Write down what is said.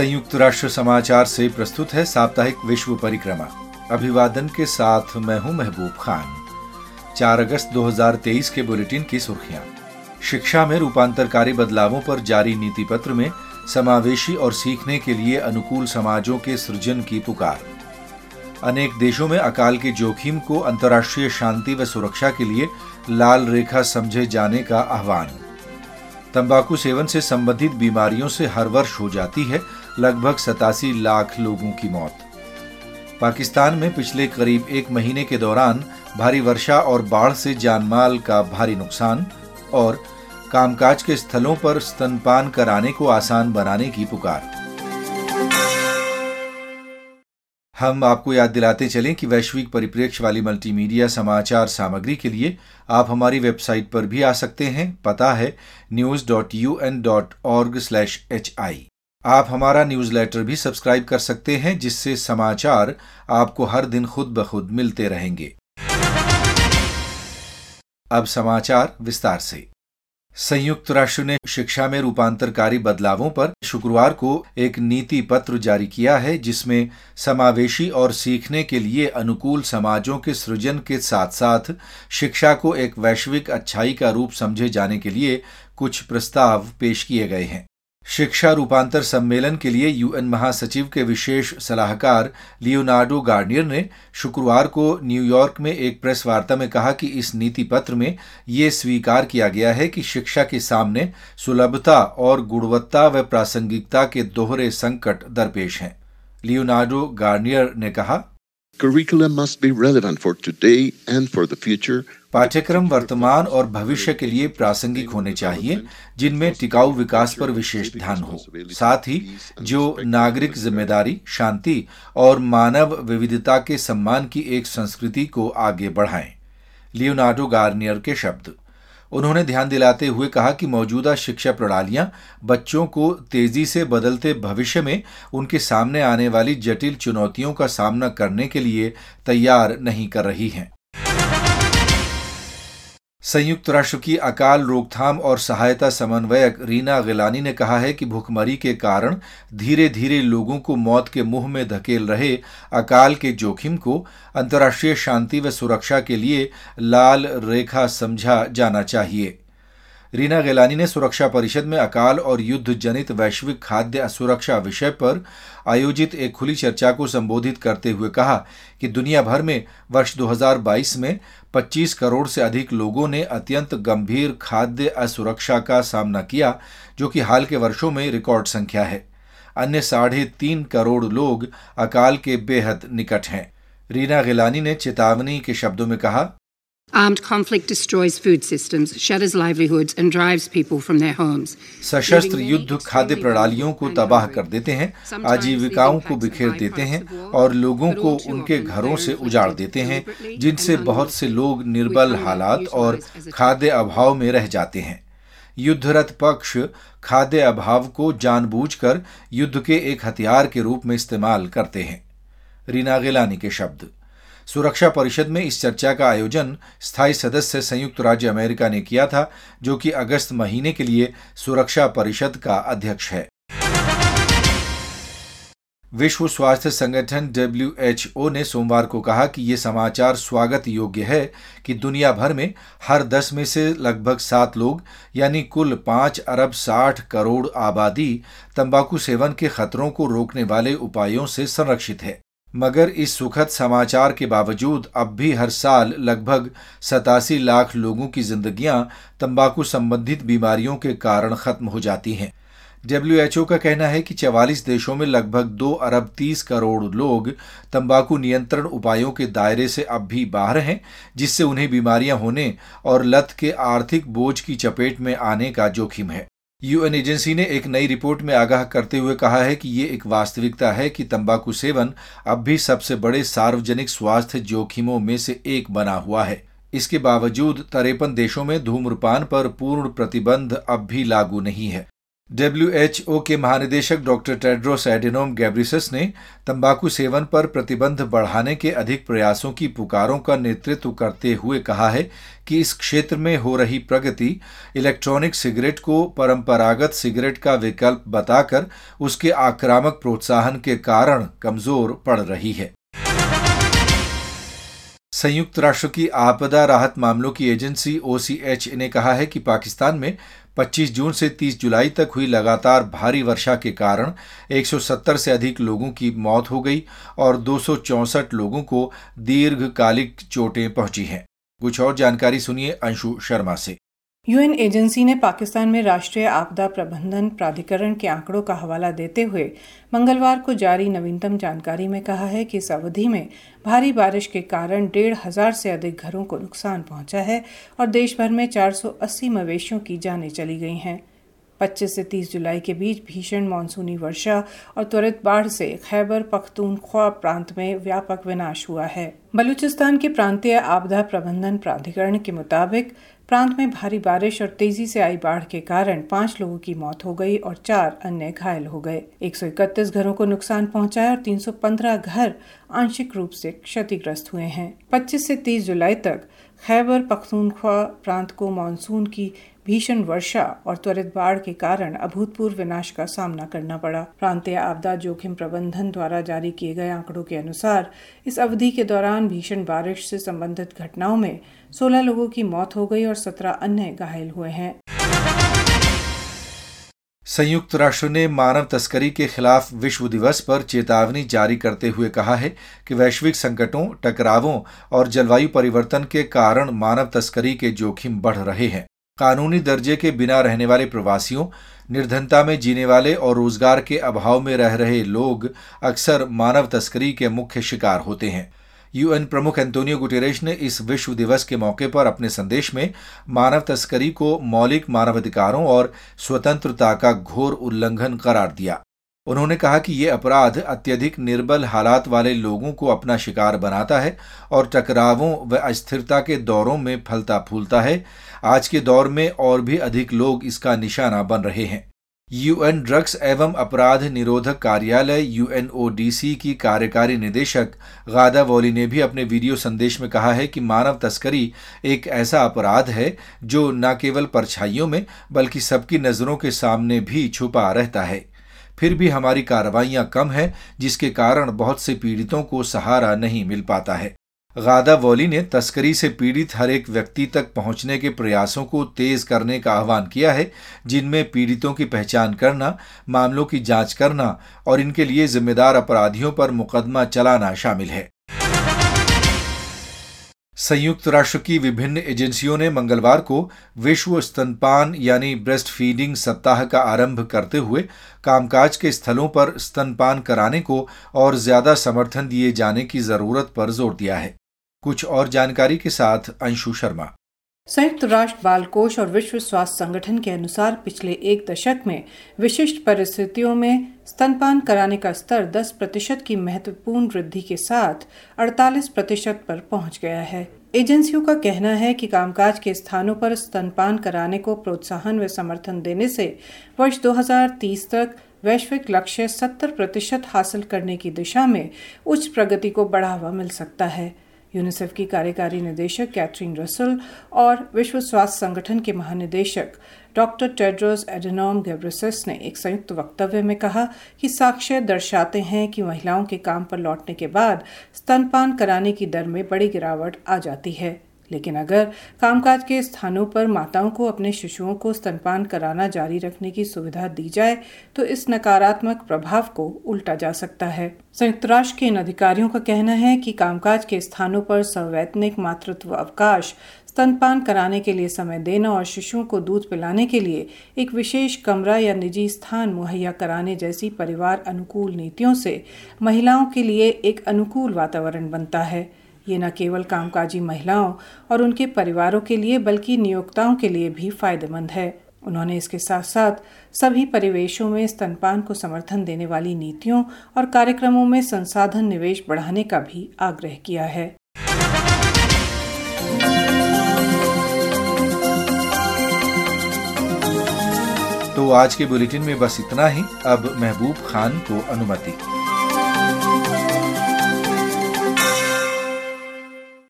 संयुक्त राष्ट्र समाचार से प्रस्तुत है साप्ताहिक विश्व परिक्रमा अभिवादन के साथ मैं हूं महबूब खान 4 अगस्त 2023 के बुलेटिन की सुर्खियां शिक्षा में रूपांतरकारी बदलावों पर जारी नीति पत्र में समावेशी और सीखने के लिए अनुकूल समाजों के सृजन की पुकार अनेक देशों में अकाल के जोखिम को अंतर्राष्ट्रीय शांति व सुरक्षा के लिए लाल रेखा समझे जाने का आह्वान तंबाकू सेवन से संबंधित बीमारियों से हर वर्ष हो जाती है लगभग सतासी लाख लोगों की मौत पाकिस्तान में पिछले करीब एक महीने के दौरान भारी वर्षा और बाढ़ से जानमाल का भारी नुकसान और कामकाज के स्थलों पर स्तनपान कराने को आसान बनाने की पुकार हम आपको याद दिलाते चलें कि वैश्विक परिप्रेक्ष्य वाली मल्टीमीडिया समाचार सामग्री के लिए आप हमारी वेबसाइट पर भी आ सकते हैं पता है news dot U N dot org slash H I आप हमारा न्यूज़लेटर भी सब्सक्राइब कर सकते हैं जिससे समाचार आपको हर दिन खुद ब खुद मिलते रहेंगे अब समाचार विस्तार से संयुक्त राष्ट्र ने शिक्षा में रूपांतरकारी बदलावों पर शुक्रवार को एक नीति पत्र जारी किया है जिसमें समावेशी और सीखने के लिए अनुकूल समाजों के सृजन के साथ साथ शिक्षा को एक वैश्विक अच्छाई का रूप समझे जाने के लिए कुछ प्रस्ताव पेश किए गए हैं शिक्षा रूपांतर सम्मेलन के लिए यूएन महासचिव के विशेष सलाहकार लियोनार्डो गार्नियर ने शुक्रवार को न्यूयॉर्क में एक प्रेस वार्ता में कहा कि इस नीति पत्र में ये स्वीकार किया गया है कि शिक्षा के सामने सुलभता और गुणवत्ता व प्रासंगिकता के दोहरे संकट दरपेश हैं लियोनार्डो गार्नियर ने कहा Curriculum must be relevant for today and for the future. पाठ्यक्रम वर्तमान और भविष्य के लिए प्रासंगिक होने चाहिए जिनमें टिकाऊ विकास पर विशेष ध्यान हो साथ ही जो नागरिक जिम्मेदारी शांति और मानव विविधता के सम्मान की एक संस्कृति को आगे बढ़ाएं। लियोनार्डो गार्नियर के शब्द उन्होंने ध्यान दिलाते हुए कहा कि मौजूदा शिक्षा प्रणालियां बच्चों को तेजी से बदलते भविष्य में उनके सामने आने वाली जटिल चुनौतियों का सामना करने के लिए तैयार नहीं कर रही हैं संयुक्त राष्ट्र की अकाल रोकथाम और सहायता समन्वयक रीना गिलानी ने कहा है कि भूखमरी के कारण धीरे धीरे लोगों को मौत के मुंह में धकेल रहे अकाल के जोखिम को अंतर्राष्ट्रीय शांति व सुरक्षा के लिए लाल रेखा समझा जाना चाहिए रीना गैलानी ने सुरक्षा परिषद में अकाल और युद्ध जनित वैश्विक खाद्य सुरक्षा विषय पर आयोजित एक खुली चर्चा को संबोधित करते हुए कहा कि दुनिया भर में वर्ष 2022 में 25 करोड़ से अधिक लोगों ने अत्यंत गंभीर खाद्य असुरक्षा का सामना किया जो कि हाल के वर्षों में रिकॉर्ड संख्या है अन्य साढ़े तीन करोड़ लोग अकाल के बेहद निकट हैं रीना गिलानी ने चेतावनी के शब्दों में कहा Armed conflict destroys food systems, shatters livelihoods and drives people from their homes. सशस्त्र युद्ध खाद्य प्रणालियों को तबाह कर देते हैं आजीविकाओं को बिखेर देते हैं और लोगों को उनके घरों से उजाड़ देते हैं जिनसे बहुत से लोग निर्बल हालात और खाद्य अभाव में रह जाते हैं युद्धरत पक्ष खाद्य अभाव को जानबूझकर युद्ध के एक हथियार के रूप में इस्तेमाल करते हैं रीना गिलानी के शब्द सुरक्षा परिषद में इस चर्चा का आयोजन स्थायी सदस्य संयुक्त राज्य अमेरिका ने किया था जो कि अगस्त महीने के लिए सुरक्षा परिषद का अध्यक्ष है विश्व स्वास्थ्य संगठन डब्ल्यू ने सोमवार को कहा कि ये समाचार स्वागत योग्य है कि दुनिया भर में हर दस में से लगभग सात लोग यानी कुल पाँच अरब साठ करोड़ आबादी तंबाकू सेवन के खतरों को रोकने वाले उपायों से संरक्षित है मगर इस सुखद समाचार के बावजूद अब भी हर साल लगभग सतासी लाख लोगों की जिंदगियां तंबाकू संबंधित बीमारियों के कारण खत्म हो जाती हैं डब्ल्यूएचओ का कहना है कि 44 देशों में लगभग दो अरब 30 करोड़ लोग तंबाकू नियंत्रण उपायों के दायरे से अब भी बाहर हैं जिससे उन्हें बीमारियां होने और लत के आर्थिक बोझ की चपेट में आने का जोखिम है यूएन एजेंसी ने एक नई रिपोर्ट में आगाह करते हुए कहा है कि ये एक वास्तविकता है कि तंबाकू सेवन अब भी सबसे बड़े सार्वजनिक स्वास्थ्य जोखिमों में से एक बना हुआ है इसके बावजूद तरेपन देशों में धूम्रपान पर पूर्ण प्रतिबंध अब भी लागू नहीं है डब्ल्यूएचओ के महानिदेशक डॉक्टर टेड्रोस एडिनोम गैब्रिसस ने तंबाकू सेवन पर प्रतिबंध बढ़ाने के अधिक प्रयासों की पुकारों का नेतृत्व करते हुए कहा है कि इस क्षेत्र में हो रही प्रगति इलेक्ट्रॉनिक सिगरेट को परंपरागत सिगरेट का विकल्प बताकर उसके आक्रामक प्रोत्साहन के कारण कमजोर पड़ रही है संयुक्त राष्ट्र की आपदा राहत मामलों की एजेंसी ओसीएच ने कहा है कि पाकिस्तान में 25 जून से 30 जुलाई तक हुई लगातार भारी वर्षा के कारण 170 से अधिक लोगों की मौत हो गई और दो लोगों को दीर्घकालिक चोटें पहुंची हैं कुछ और जानकारी सुनिए अंशु शर्मा से यूएन एजेंसी ने पाकिस्तान में राष्ट्रीय आपदा प्रबंधन प्राधिकरण के आंकड़ों का हवाला देते हुए मंगलवार को जारी नवीनतम जानकारी में कहा है कि इस अवधि में भारी बारिश के कारण डेढ़ हजार से अधिक घरों को नुकसान पहुंचा है और देश भर में 480 मवेशियों की जानें चली गई हैं 25 से 30 जुलाई के बीच भीषण मानसूनी वर्षा और त्वरित बाढ़ से खैबर पख्तूनख्वा प्रांत में व्यापक विनाश हुआ है बलूचिस्तान के प्रांतीय आपदा प्रबंधन प्राधिकरण के मुताबिक प्रांत में भारी बारिश और तेजी से आई बाढ़ के कारण पांच लोगों की मौत हो गई और चार अन्य घायल हो गए 131 घरों को नुकसान पहुंचा है और 315 घर आंशिक रूप से क्षतिग्रस्त हुए हैं 25 से 30 जुलाई तक खैबर पख्तूनख्वा प्रांत को मानसून की भीषण वर्षा और त्वरित बाढ़ के कारण अभूतपूर्व विनाश का सामना करना पड़ा प्रांतीय आपदा जोखिम प्रबंधन द्वारा जारी किए गए आंकड़ों के अनुसार इस अवधि के दौरान भीषण बारिश से संबंधित घटनाओं में 16 लोगों की मौत हो गई और 17 अन्य घायल हुए हैं संयुक्त राष्ट्र ने मानव तस्करी के खिलाफ विश्व दिवस पर चेतावनी जारी करते हुए कहा है कि वैश्विक संकटों टकरावों और जलवायु परिवर्तन के कारण मानव तस्करी के जोखिम बढ़ रहे हैं कानूनी दर्जे के बिना रहने वाले प्रवासियों निर्धनता में जीने वाले और रोजगार के अभाव में रह रहे लोग अक्सर मानव तस्करी के मुख्य शिकार होते हैं यूएन प्रमुख एंतोनियो गुटेरेश ने इस विश्व दिवस के मौके पर अपने संदेश में मानव तस्करी को मौलिक मानवाधिकारों और स्वतंत्रता का घोर उल्लंघन करार दिया उन्होंने कहा कि ये अपराध अत्यधिक निर्बल हालात वाले लोगों को अपना शिकार बनाता है और टकरावों व अस्थिरता के दौरों में फलता फूलता है आज के दौर में और भी अधिक लोग इसका निशाना बन रहे हैं यूएन ड्रग्स एवं अपराध निरोधक कार्यालय यूएनओडीसी की कार्यकारी निदेशक गादा वोली ने भी अपने वीडियो संदेश में कहा है कि मानव तस्करी एक ऐसा अपराध है जो न केवल परछाइयों में बल्कि सबकी नज़रों के सामने भी छुपा रहता है फिर भी हमारी कार्रवाइयाँ कम हैं जिसके कारण बहुत से पीड़ितों को सहारा नहीं मिल पाता है गादा वॉली ने तस्करी से पीड़ित हर एक व्यक्ति तक पहुंचने के प्रयासों को तेज करने का आह्वान किया है जिनमें पीड़ितों की पहचान करना मामलों की जांच करना और इनके लिए जिम्मेदार अपराधियों पर मुकदमा चलाना शामिल है संयुक्त राष्ट्र की विभिन्न एजेंसियों ने मंगलवार को विश्व स्तनपान यानी ब्रेस्ट फीडिंग सप्ताह का आरंभ करते हुए कामकाज के स्थलों पर स्तनपान कराने को और ज्यादा समर्थन दिए जाने की जरूरत पर जोर दिया है कुछ और जानकारी के साथ अंशु शर्मा संयुक्त राष्ट्र बाल कोष और विश्व स्वास्थ्य संगठन के अनुसार पिछले एक दशक में विशिष्ट परिस्थितियों में स्तनपान कराने का स्तर 10 प्रतिशत की महत्वपूर्ण वृद्धि के साथ 48 प्रतिशत पर पहुंच गया है एजेंसियों का कहना है कि कामकाज के स्थानों पर स्तनपान कराने को प्रोत्साहन व समर्थन देने से वर्ष 2030 तक वैश्विक लक्ष्य 70 प्रतिशत हासिल करने की दिशा में उच्च प्रगति को बढ़ावा मिल सकता है यूनिसेफ की कार्यकारी निदेशक कैथरीन रसल और विश्व स्वास्थ्य संगठन के महानिदेशक डॉक्टर टेड्रोस एडेनॉम गेब्रेसस ने एक संयुक्त वक्तव्य में कहा कि साक्ष्य दर्शाते हैं कि महिलाओं के काम पर लौटने के बाद स्तनपान कराने की दर में बड़ी गिरावट आ जाती है लेकिन अगर कामकाज के स्थानों पर माताओं को अपने शिशुओं को स्तनपान कराना जारी रखने की सुविधा दी जाए तो इस नकारात्मक प्रभाव को उल्टा जा सकता है संयुक्त राष्ट्र के इन अधिकारियों का कहना है कि कामकाज के स्थानों पर सवैतनिक मातृत्व अवकाश स्तनपान कराने के लिए समय देना और शिशुओं को दूध पिलाने के लिए एक विशेष कमरा या निजी स्थान मुहैया कराने जैसी परिवार अनुकूल नीतियों से महिलाओं के लिए एक अनुकूल वातावरण बनता है ये न केवल कामकाजी महिलाओं और उनके परिवारों के लिए बल्कि नियोक्ताओं के लिए भी फायदेमंद है उन्होंने इसके साथ साथ सभी परिवेशों में स्तनपान को समर्थन देने वाली नीतियों और कार्यक्रमों में संसाधन निवेश बढ़ाने का भी आग्रह किया है तो आज के बुलेटिन में बस इतना ही अब महबूब खान को अनुमति